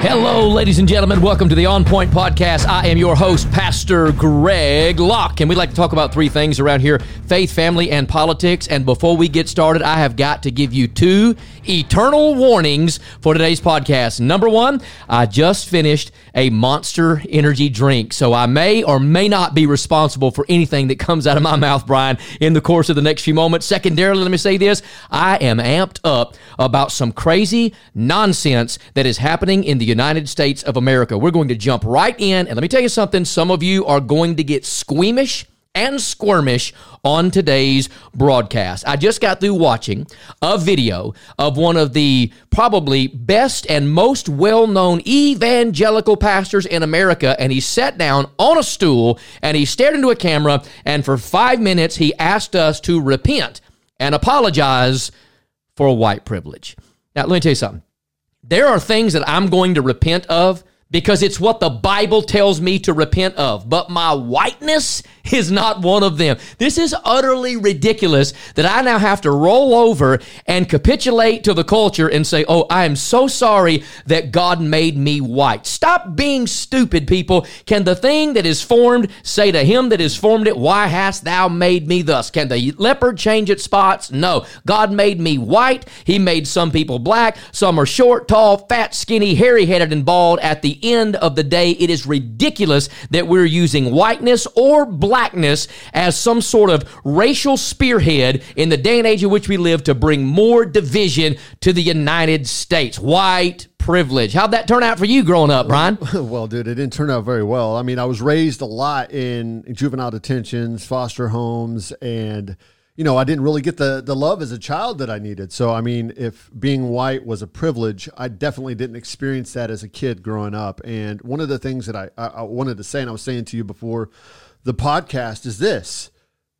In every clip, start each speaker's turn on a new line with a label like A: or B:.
A: Hello, ladies and gentlemen. Welcome to the On Point Podcast. I am your host, Pastor Greg Locke, and we like to talk about three things around here faith, family, and politics. And before we get started, I have got to give you two eternal warnings for today's podcast. Number one, I just finished a monster energy drink, so I may or may not be responsible for anything that comes out of my mouth, Brian, in the course of the next few moments. Secondarily, let me say this I am amped up about some crazy nonsense that is happening in the United States of America. We're going to jump right in, and let me tell you something some of you are going to get squeamish and squirmish on today's broadcast. I just got through watching a video of one of the probably best and most well known evangelical pastors in America, and he sat down on a stool and he stared into a camera, and for five minutes he asked us to repent and apologize for white privilege. Now, let me tell you something. There are things that I'm going to repent of because it's what the Bible tells me to repent of. But my whiteness is not one of them. This is utterly ridiculous that I now have to roll over and capitulate to the culture and say, Oh, I am so sorry that God made me white. Stop being stupid, people. Can the thing that is formed say to him that is formed it, Why hast thou made me thus? Can the leopard change its spots? No. God made me white. He made some people black. Some are short, tall, fat, skinny, hairy headed, and bald at the end of the day, it is ridiculous that we're using whiteness or blackness as some sort of racial spearhead in the day and age in which we live to bring more division to the United States. White privilege. How'd that turn out for you growing up, Brian?
B: Well, dude, it didn't turn out very well. I mean, I was raised a lot in juvenile detentions, foster homes, and you know, I didn't really get the the love as a child that I needed. So, I mean, if being white was a privilege, I definitely didn't experience that as a kid growing up. And one of the things that I, I, wanted to say, and I was saying to you before the podcast, is this: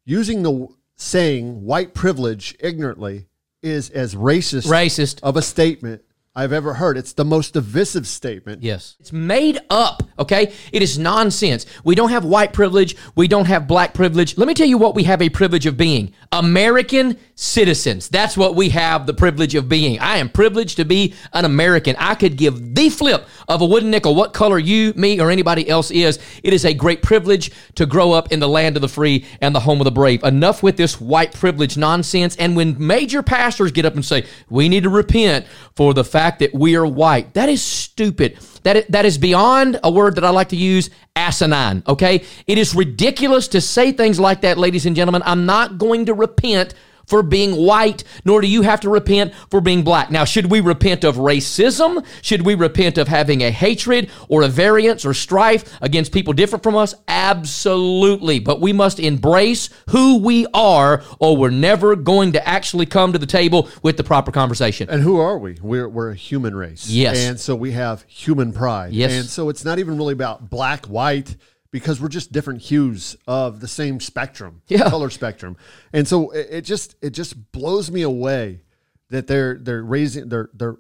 B: using the saying "white privilege" ignorantly is as racist,
A: Racist.
B: of a statement I've ever heard. It's the most divisive statement.
A: Yes. It's made up, okay? It is nonsense. We don't have white privilege. We don't have black privilege. Let me tell you what we have a privilege of being American citizens. That's what we have the privilege of being. I am privileged to be an American. I could give the flip of a wooden nickel what color you, me, or anybody else is. It is a great privilege to grow up in the land of the free and the home of the brave. Enough with this white privilege nonsense. And when major pastors get up and say, we need to repent for the fact that we are white, that is stupid. That that is beyond a word that I like to use, asinine, okay? It is ridiculous to say things like that, ladies and gentlemen. I'm not going to repent for being white, nor do you have to repent for being black. Now, should we repent of racism? Should we repent of having a hatred or a variance or strife against people different from us? Absolutely. But we must embrace who we are, or we're never going to actually come to the table with the proper conversation.
B: And who are we? We're, we're a human race.
A: Yes.
B: And so we have human pride.
A: Yes.
B: And so it's not even really about black, white, because we're just different hues of the same spectrum,
A: Yeah.
B: color spectrum. And so it, it just it just blows me away that they're they're raising they're they're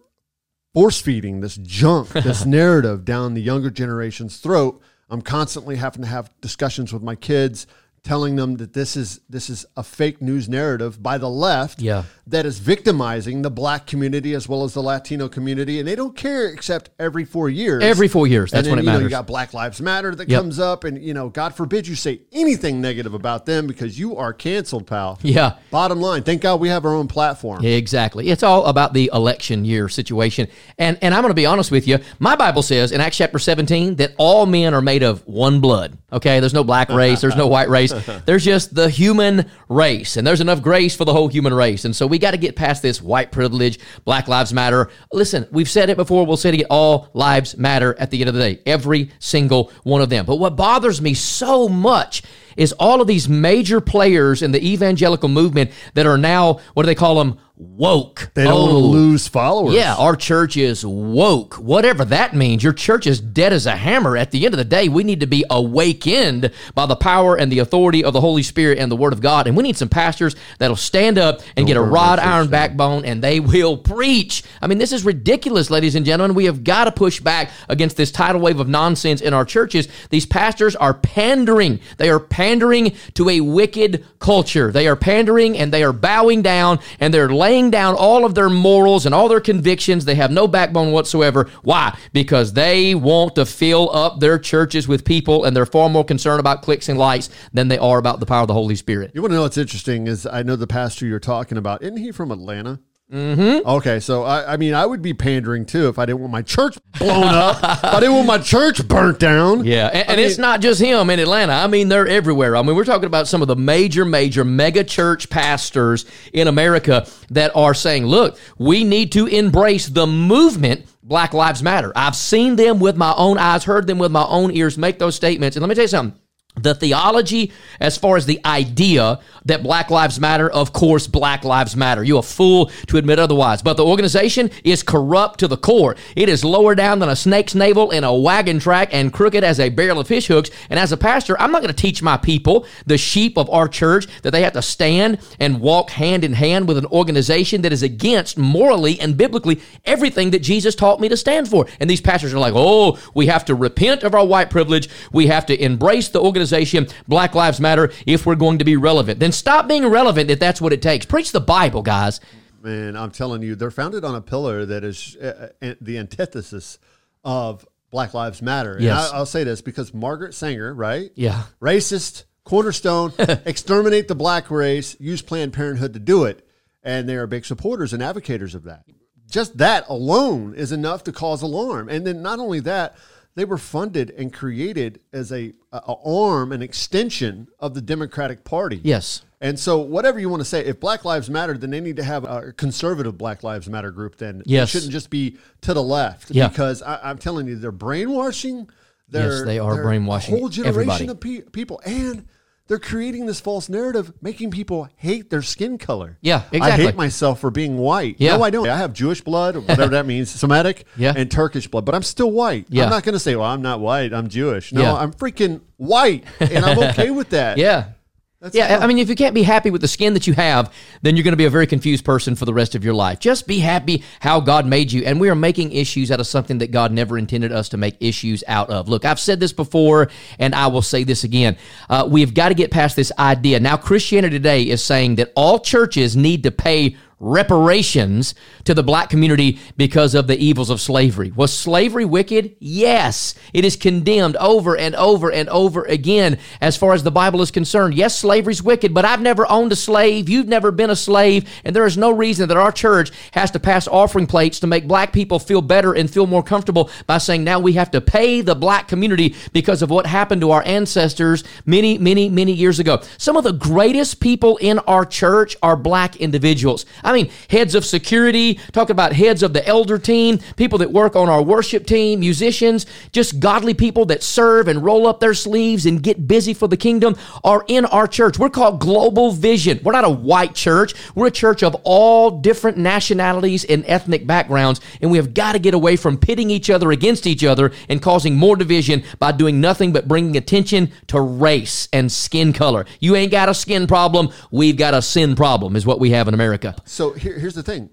B: force feeding this junk, this narrative down the younger generation's throat. I'm constantly having to have discussions with my kids telling them that this is this is a fake news narrative by the left
A: Yeah.
B: that is victimizing the black community as well as the Latino community, and they don't care except every four years.
A: Every four years. That's
B: then,
A: when it
B: you know,
A: matters.
B: you got Black Lives Matter that
A: Yep.
B: comes up, and you know, God forbid you say anything negative about them because you are canceled, pal.
A: Yeah.
B: Bottom line, thank God we have our own platform.
A: Exactly. It's all about the election year situation. And and I'm going to be honest with you. My Bible says in Acts chapter 17 that all men are made of one blood. Okay? There's no black race, there's no white race. There's just the human race. And there's enough grace for the whole human race. And so we got to get past this white privilege, Black Lives Matter. Listen, we've said it before, we'll say it again. All lives matter at the end of the day. Every single one of them. But what bothers me so much is all of these major players in the evangelical movement that are now, what do they call them? Woke.
B: They don't want to
A: Oh,
B: lose followers.
A: yeah, our church is woke. Whatever that means, your church is dead as a hammer. At the end of the day, we need to be awakened by the power and the authority of the Holy Spirit and the Word of God. And we need some pastors that'll stand up and get a rod iron backbone and they will preach. I mean, this is ridiculous, ladies and gentlemen. We have got to push back against this tidal wave of nonsense in our churches. These pastors are pandering. They are pandering to a wicked culture. They are pandering and they are bowing down and they're laying down all of their morals and all their convictions. They have no backbone whatsoever. Why? Because they want to fill up their churches with people and they're far more concerned about clicks and likes than they are about the power of the Holy Spirit.
B: You want to know what's interesting is I know the pastor you're talking about. Isn't he from Atlanta? Mm-hmm. Okay, so I, I mean, I would be pandering too if I didn't want my church blown up. if I didn't want my church burnt down.
A: Yeah, and, and it's not just him in Atlanta. I mean, they're everywhere. I mean, we're talking about some of the major, major mega church pastors in America that are saying, look, we need to embrace the movement Black Lives Matter. I've seen them with my own eyes, heard them with my own ears make those statements. And let me tell you something the theology as far as the idea that black lives matter of course black lives matter. You a fool to admit otherwise. But the organization is corrupt to the core. It is lower down than a snake's navel in a wagon track and crooked as a barrel of fish hooks. And as a pastor i'm not going to teach my people the sheep of our church that they have to stand and walk hand in hand with an organization that is against morally and biblically everything that jesus taught me to stand for. And these pastors are like oh we have to repent of our white privilege. We have to embrace the organization organization, Black Lives Matter, if we're going to be relevant. Then stop being relevant if that's what it takes. Preach the Bible, guys.
B: Man, I'm telling you, they're founded on a pillar that is uh, uh the antithesis of Black Lives Matter. And
A: yes.
B: I, will say this because Margaret Sanger, right?
A: Yeah.
B: Racist, cornerstone, exterminate the black race, use Planned Parenthood to do it. And they are big supporters and advocates of that. Just that alone is enough to cause alarm. And then not only that, they were funded and created as a, a, arm, an extension of the Democratic Party.
A: Yes.
B: And so, whatever you want to say, if Black Lives Matter, then they need to have a conservative Black Lives Matter group. Then
A: yes.
B: it shouldn't just be to the left.
A: Yeah.
B: Because I, am telling you, they're brainwashing. They're,
A: yes, they are brainwashing
B: a whole generation
A: everybody.
B: of pe- people, and they're creating this false narrative, making people hate their skin color.
A: Yeah, exactly.
B: I hate myself for being white.
A: Yeah.
B: No, I don't. I have Jewish blood, whatever that means, Semitic,
A: yeah.
B: and Turkish blood, but I'm still white.
A: Yeah.
B: I'm not going to say, well, I'm not white, I'm Jewish. No,
A: Yeah.
B: I'm freaking white, and I'm okay with that.
A: Yeah.
B: That's
A: yeah,
B: how-
A: I mean, if you can't be happy with the skin that you have, then you're going to be a very confused person for the rest of your life. Just be happy how God made you. And we are making issues out of something that God never intended us to make issues out of. Look, I've said this before, and I will say this again. Uh, we've got to get past this idea. Now, Christianity today is saying that all churches need to pay reparations to the black community because of the evils of slavery. Was slavery wicked? Yes. It is condemned over and over and over again as far as the Bible is concerned. Yes, slavery's wicked, but I've never owned a slave. You've never been a slave, and there is no reason that our church has to pass offering plates to make black people feel better and feel more comfortable by saying now we have to pay the black community because of what happened to our ancestors many, many, many years ago. Some of the greatest people in our church are black individuals. I mean, heads of security, talking about heads of the elder team, people that work on our worship team, musicians, just godly people that serve and roll up their sleeves and get busy for the kingdom are in our church. We're called Global Vision. We're not a white church. We're a church of all different nationalities and ethnic backgrounds, and we have got to get away from pitting each other against each other and causing more division by doing nothing but bringing attention to race and skin color. You ain't got a skin problem. We've got a sin problem, is what we have in America.
B: So here, here's the thing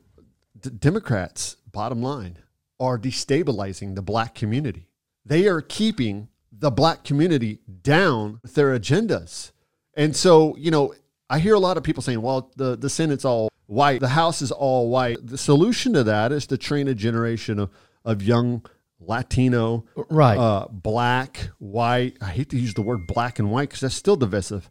B: D- Democrats, bottom line, are destabilizing the black community. They are keeping the black community down with their agendas. And so, you know, I hear a lot of people saying, well, the, the Senate's all white, the House is all white. The solution to that is to train a generation of, of young Latino,
A: Right.
B: uh, black, white. I hate to use the word black and white because that's still divisive.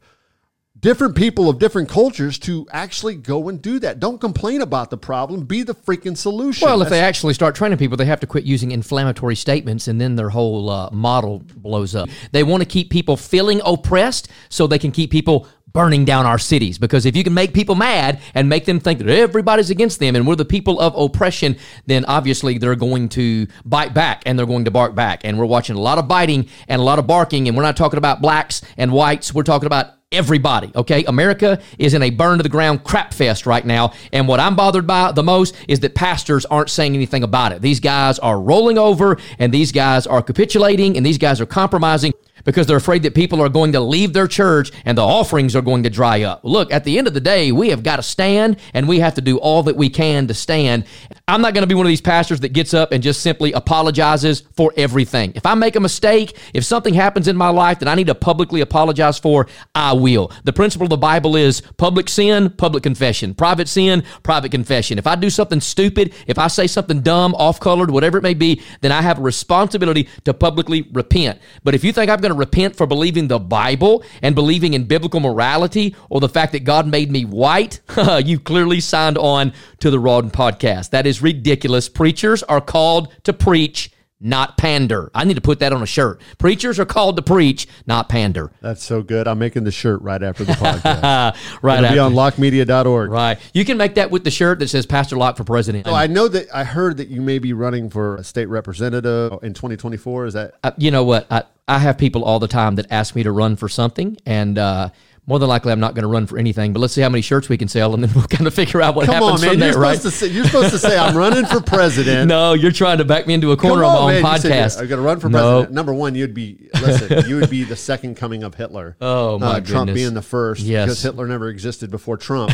B: Different people of different cultures to actually go and do that. Don't complain about the problem. Be the freaking solution.
A: Well, if they actually start training people, they have to quit using inflammatory statements, and then their whole uh, model blows up. They want to keep people feeling oppressed so they can keep people burning down our cities. Because if you can make people mad and make them think that everybody's against them and we're the people of oppression, then obviously they're going to bite back and they're going to bark back. And we're watching a lot of biting and a lot of barking, and we're not talking about blacks and whites. We're talking about everybody. Okay, America is in a burn to the ground crap fest right now, and what I'm bothered by the most is that pastors aren't saying anything about it. These guys are rolling over, and these guys are capitulating, and these guys are compromising because they're afraid that people are going to leave their church and the offerings are going to dry up. Look, at the end of the day, we have got to stand, and we have to do all that we can to stand. I'm not going to be one of these pastors that gets up and just simply apologizes for everything. If I make a mistake, if something happens in my life that I need to publicly apologize for, I will. The principle of the Bible is public sin, public confession, private sin, private confession. If I do something stupid, if I say something dumb, off colored, whatever it may be, then I have a responsibility to publicly repent. But if you think I'm going to repent for believing the Bible and believing in biblical morality or the fact that God made me white, you clearly signed on to the Rawden podcast. That is ridiculous. Preachers are called to preach, not pander. I need to put that on a shirt. Preachers are called to preach, not pander.
B: That's so good. I'm making the shirt right after the podcast.
A: right
B: It'll
A: after.
B: be on lockemedia.org.
A: Right. You can make that with the shirt that says Pastor Locke for president.
B: So I know that I heard that you may be running for a state representative in 2024. Is that
A: Uh, you know what? I, I have people all the time that ask me to run for something, and uh, more than likely, I'm not going to run for anything. But let's see how many shirts we can sell, and then we'll kind of figure out what
B: Come
A: happens
B: on, man!
A: from
B: You're
A: there, right?
B: supposed to say you're supposed to say I'm running for president.
A: No, you're trying to back me into a corner
B: Come
A: on,
B: on,
A: my
B: man. You said
A: podcast.
B: I'm going to run for
A: No.
B: president. Number one, you'd be listen. you would be the second coming of Hitler.
A: Oh, my
B: uh, Trump
A: goodness.
B: being the first.
A: Yes.
B: because Hitler never existed before Trump.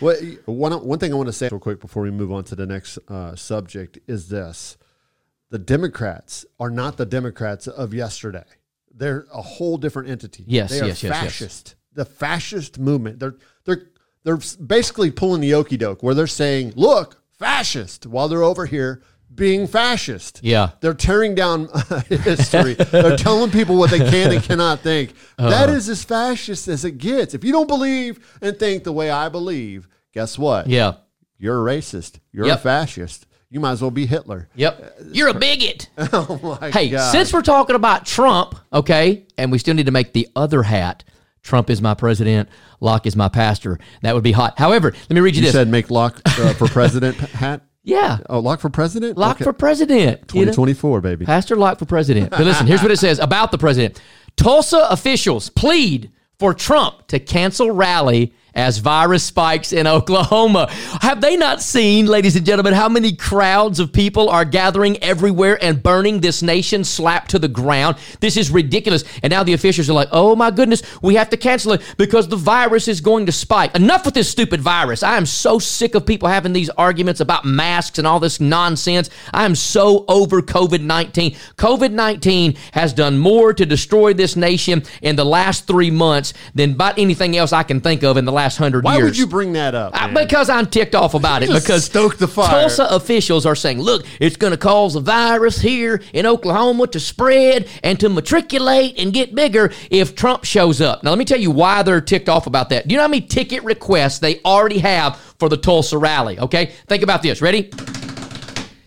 B: what, one one thing I want to say real quick before we move on to the next uh, subject is this: the Democrats are not the Democrats of yesterday. They're a whole different entity.
A: Yes,
B: they are
A: yes, yes, yes.
B: The fascist movement. They're they're they're basically pulling the okey doke where they're saying, "Look, fascist," while they're over here being fascist.
A: Yeah.
B: They're tearing down history. They're telling people what they can and cannot think.
A: Uh-huh.
B: that is as fascist as it gets. If you don't believe and think the way I believe, guess what?
A: Yeah.
B: You're a racist. You're
A: Yep.
B: a fascist. You might as well be Hitler.
A: Yep. You're a bigot.
B: oh my
A: Hey,
B: God.
A: since we're talking about Trump, okay, and we still need to make the other hat. Trump is my president. Locke is my pastor. That would be hot. However, let me read you,
B: you
A: this.
B: said make Locke uh, for president hat.
A: yeah,
B: Oh, Locke for president.
A: Locke
B: Okay.
A: for president. you know?
B: 2024, baby.
A: Pastor Locke for president. But listen, here's what it says about the president. Tulsa officials plead for Trump to cancel rally as virus spikes in Oklahoma. Have they not seen, ladies and gentlemen, how many crowds of people are gathering everywhere and burning this nation slapped to the ground? This is ridiculous. And now the officials are like, oh my goodness, we have to cancel it because the virus is going to spike. Enough with this stupid virus. I am so sick of people having these arguments about masks and all this nonsense. I am so over COVID 19. COVID 19 has done more to destroy this nation in the last three months than about anything else I can think of in the last hundred
B: Why would you bring that up? Man?
A: because I'm ticked off about it. Because
B: stoke the fire.
A: Tulsa officials are saying, "Look, it's going to cause a virus here in Oklahoma to spread and to matriculate and get bigger if Trump shows up." Now, let me tell you why they're ticked off about that. Do you know how many ticket requests they already have for the Tulsa rally? Okay, think about this. Ready?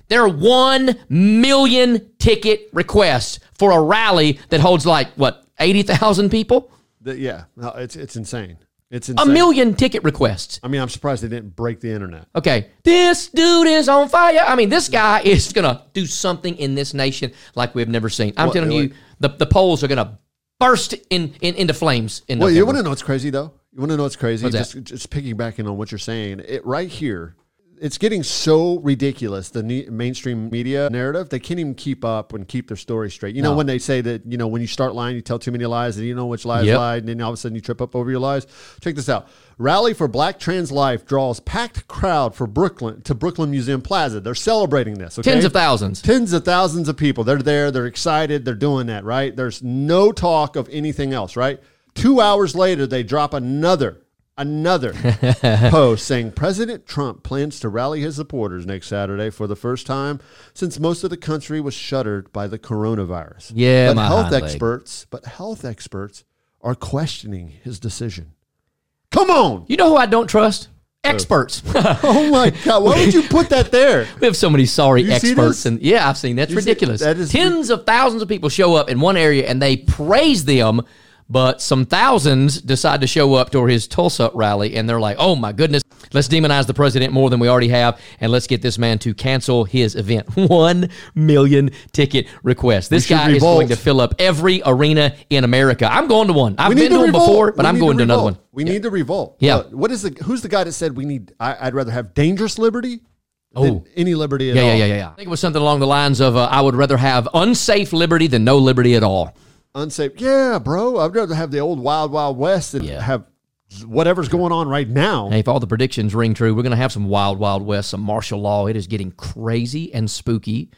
A: There are one million ticket requests for a rally that holds like what eighty thousand people.
B: The- yeah, no, it's it's insane. It's
A: A million ticket requests.
B: I mean, I'm surprised they didn't break the internet.
A: Okay, this dude is on fire. I mean, this guy is going to do something in this nation like we've never seen. I'm
B: What-
A: telling you, the, the polls are going to burst in, in into flames in
B: Well, you
A: November.
B: want to know what's crazy though? You want to know what's crazy?
A: What's that?
B: just just in on what you're saying, it right here. It's getting so ridiculous. The ne- mainstream media narrative, they can't even keep up and keep their story straight. You know,
A: No.
B: when they say that, you know, when you start lying, you tell too many lies and you know which lies
A: Yep.
B: lied, and then all of a sudden you trip up over your lies. Check this out. Rally for Black Trans Life draws packed crowd for Brooklyn to Brooklyn Museum Plaza. They're celebrating this. Okay?
A: Tens of thousands.
B: Tens of thousands of people. They're there. They're excited. They're doing that, right? There's no talk of anything else, right? Two hours later, they drop another, another post saying President Trump plans to rally his supporters next Saturday for the first time since most of the country was shuttered by the coronavirus.
A: Yeah,
B: but health
A: hind leg.
B: experts, but health experts are questioning his decision. Come on!
A: You know who I don't trust? Experts.
B: Oh my God! Why would you put that there?
A: we have so many sorry
B: You
A: experts, and yeah, I've seen that's
B: You see-
A: ridiculous.
B: that is-
A: Tens of thousands of people show up in one area and they praise them. But some thousands decide to show up to his Tulsa rally, and they're like, "Oh my goodness, let's demonize the president more than we already have, and let's get this man to cancel his event." One million ticket requests. This guy is going to fill up every arena in America. I'm going to one. I've
B: We
A: been to
B: to
A: one before, but
B: We
A: I'm going to another one.
B: We need to revolt.
A: Yeah.
B: Uh, what is the? Who's the guy that said we need? I, I'd rather have dangerous liberty
A: Oh.
B: than any liberty at
A: Yeah,
B: all.
A: yeah, yeah, yeah, yeah. I think it was something along the lines of, uh, "I would rather have unsafe liberty than no liberty at all."
B: Unsafe. Yeah, bro. I'd rather have the old wild wild west than
A: Yeah.
B: have whatever's going on right now.
A: Hey, if all the predictions ring true, we're going to have some wild, wild west, some martial law. It is getting crazy and spooky.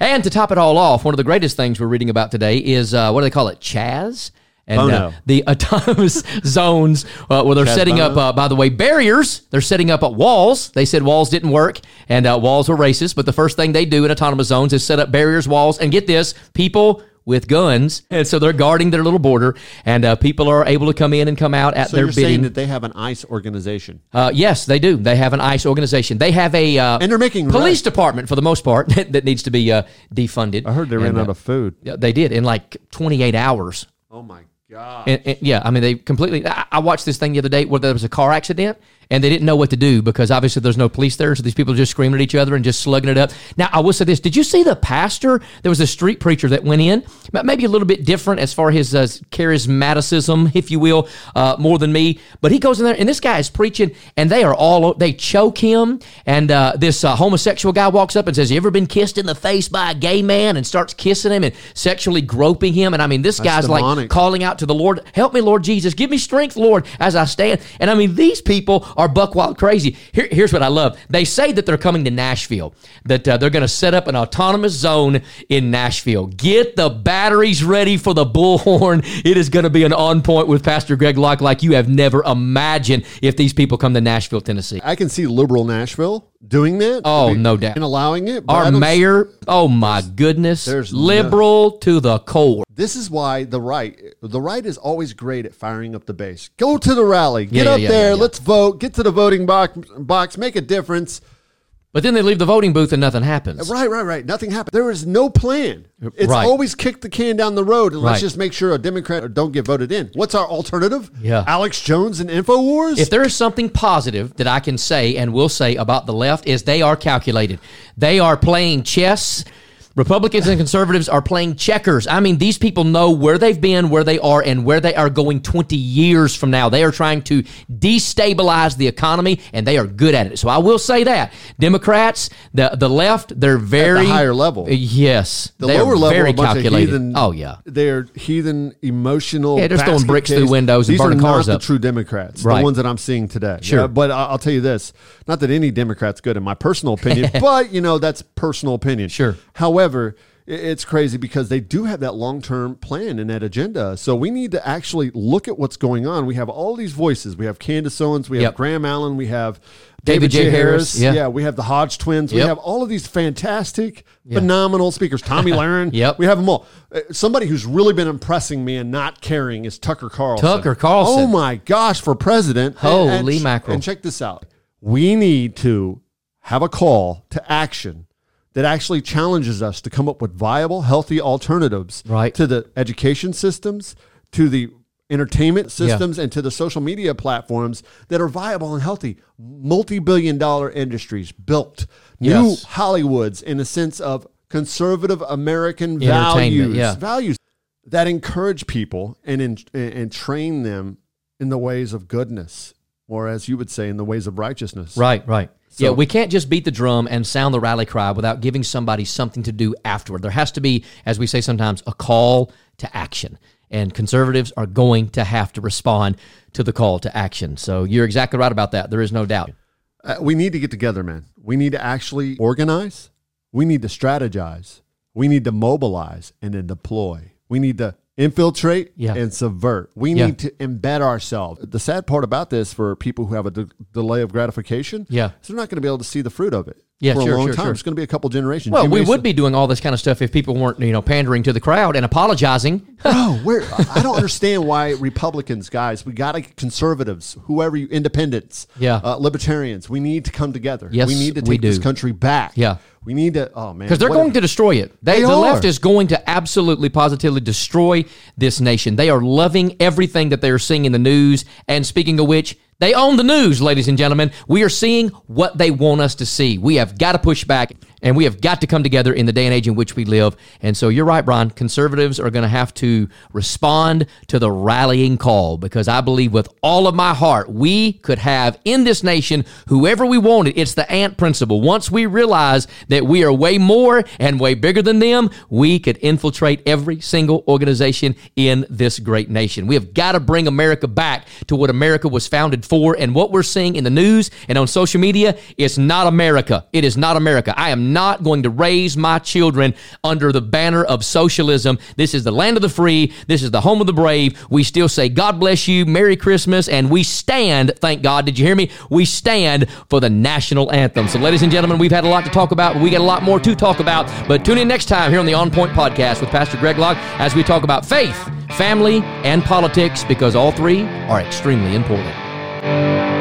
A: And to top it all off, one of the greatest things we're reading about today is uh, what do they call it? Chaz? And
B: Bono.
A: uh, the autonomous zones uh, where they're
B: Chaz
A: setting up,
B: Bono.
A: uh, by the way, barriers. They're setting up uh, walls. They said walls didn't work and uh, walls were racist. But the first thing they do in autonomous zones is set up barriers, walls, and get this people with guns. And so they're guarding their little border, and uh, people are able to come in and come out at
B: So
A: their
B: you're
A: bidding.
B: saying that they have an ICE organization.
A: Uh, yes, they do. They have an ICE organization. They have a uh,
B: And they're making
A: police
B: right.
A: department for the most part that needs to be uh, defunded.
B: I heard they ran
A: And,
B: out
A: uh,
B: of food.
A: yeah, They did in like 28 hours.
B: Oh my god.
A: And, and, yeah, I mean, they completely. I, I watched this thing the other day where there was a car accident and they didn't know what to do because obviously there's no police there. So these people are just screaming at each other and just slugging it up. Now, I will say this Did you see the pastor? There was a street preacher that went in, maybe a little bit different as far as his uh, charismaticism, if you will, uh, more than me. But he goes in there and this guy is preaching and they are all, they choke him. And uh, this uh, homosexual guy walks up and says, You ever been kissed in the face by a gay man? And starts kissing him and sexually groping him. And I mean, this guy's like calling out to the Lord, help me, Lord Jesus, give me strength, Lord, as I stand. And I mean, these people are buck wild crazy. Here, here's what I love. They say that they're coming to Nashville, that uh, they're going to set up an autonomous zone in Nashville. Get the batteries ready for the bullhorn. It is going to be an on point with Pastor Greg Locke like you have never imagined if these people come to Nashville, Tennessee.
B: I can see liberal Nashville doing that.
A: Oh, no doubt.
B: And allowing it.
A: Our mayor, oh my goodness,
B: There's no-
A: liberal to the core.
B: This is why the right, the right is always great at firing up the base. Go to the rally, get
A: Yeah,
B: up
A: yeah,
B: there,
A: yeah.
B: let's vote, get to the voting box, box, make a difference.
A: But then they leave the voting booth and nothing happens.
B: Right, right, right. Nothing happened. There is no plan. It's
A: Right.
B: always kick the can down the road and
A: Right.
B: let's just make sure a Democrat don't get voted in. What's our alternative?
A: Yeah.
B: Alex Jones and Infowars?
A: If there is something positive that I can say and will say about the left is they are calculated. They are playing chess. Republicans and conservatives are playing checkers. I mean, these people know where they've been, where they are, and where they are going 20 years from now. They are trying to destabilize the economy, and they are good at it. So I will say that Democrats, the the left, they're very
B: higher level.
A: Yes,
B: the
A: they are
B: lower level
A: very
B: are a bunch
A: calculated.
B: heathen.
A: oh yeah,
B: they're heathen, emotional.
A: Yeah, they're throwing bricks through
B: case.
A: windows and
B: These
A: burning
B: are
A: cars up.
B: the true Democrats,
A: Right.
B: the ones that I'm seeing today.
A: Sure.
B: Yeah, but I'll tell you this: not that any Democrat's good, in my personal opinion, but you know that's personal opinion.
A: Sure.
B: However. I- It's crazy because they do have that long term plan and that agenda. So we need to actually look at what's going on. We have all these voices. We have Candace Owens. We have
A: Yep.
B: Graham Allen. We have
A: David
B: David,
A: J.
B: J.
A: Harris,
B: Harris.
A: yeah.
B: we have the Hodge twins. We have all of these fantastic, phenomenal speakers. Tomi Lahren.
A: Yep.
B: We have them all. Uh, Somebody who's really been impressing me and not caring is Tucker Carlson.
A: Tucker Carlson.
B: Oh my gosh, for president. And-
A: Holy
B: and,
A: mackerel.
B: And check this out. We need to have a call to action that actually challenges us to come up with viable, healthy alternatives
A: Right.
B: to the education systems, to the entertainment systems, and to the social media platforms that are viable and healthy. Multi-billion dollar industries built. New
A: Yes.
B: Hollywoods in a sense of conservative American values.
A: yeah.
B: Values that encourage people and, in, and and train them in the ways of goodness, or as you would say, in the ways of righteousness.
A: Right, right.
B: So-
A: yeah, we can't just beat the drum and sound the rally cry without giving somebody something to do afterward. There has to be, as we say sometimes, a call to action. And conservatives are going to have to respond to the call to action. So you're exactly right about that. There is no doubt.
B: Uh, we need to get together, man. We need to actually organize. We need to strategize. We need to mobilize and then deploy. We need to infiltrate
A: Yeah.
B: and subvert. We
A: Yeah.
B: need to embed ourselves. The sad part about this for people who have a de- delay of gratification
A: Yeah.
B: is they're not going to be able to see the fruit of it
A: Yeah,
B: for
A: sure,
B: a long
A: sure,
B: time.
A: sure.
B: It's going to be a couple generations.
A: Well,
B: You
A: we
B: may
A: would be doing all this kind of stuff if people weren't, you know, pandering to the crowd and apologizing.
B: Bro, where I don't understand why Republicans, guys, we got to conservatives, whoever you, independents,
A: Yeah.
B: uh, libertarians, we need to come together.
A: Yes,
B: we need to
A: we
B: take this country back.
A: Yeah.
B: we need to. Oh man,
A: Because they're
B: what
A: going to destroy it. They,
B: They
A: the
B: are.
A: left is going to absolutely, positively destroy this nation. They are loving everything that they are seeing in the news. And speaking of which, they own the news, ladies and gentlemen. We are seeing what they want us to see. We have got to push back. And we have got to come together in the day and age in which we live. And so you're right, Brian. Conservatives are going to have to respond to the rallying call because I believe with all of my heart we could have in this nation whoever we wanted. It's the ant principle. Once we realize that we are way more and way bigger than them, we could infiltrate every single organization in this great nation. We have got to bring America back to what America was founded for. And what we're seeing in the news and on social media, it's not America. It is not America. I not going to raise my children under the banner of socialism. This is the land of the free. This is the home of the brave. We still say, God bless you, Merry Christmas, and we stand, thank God. Did you hear me? We stand for the national anthem. So, ladies and gentlemen, we've had a lot to talk about. We got a lot more to talk about. But tune in next time here on the On Point Podcast with Pastor Greg Locke as we talk about faith, family, and politics because all three are extremely important.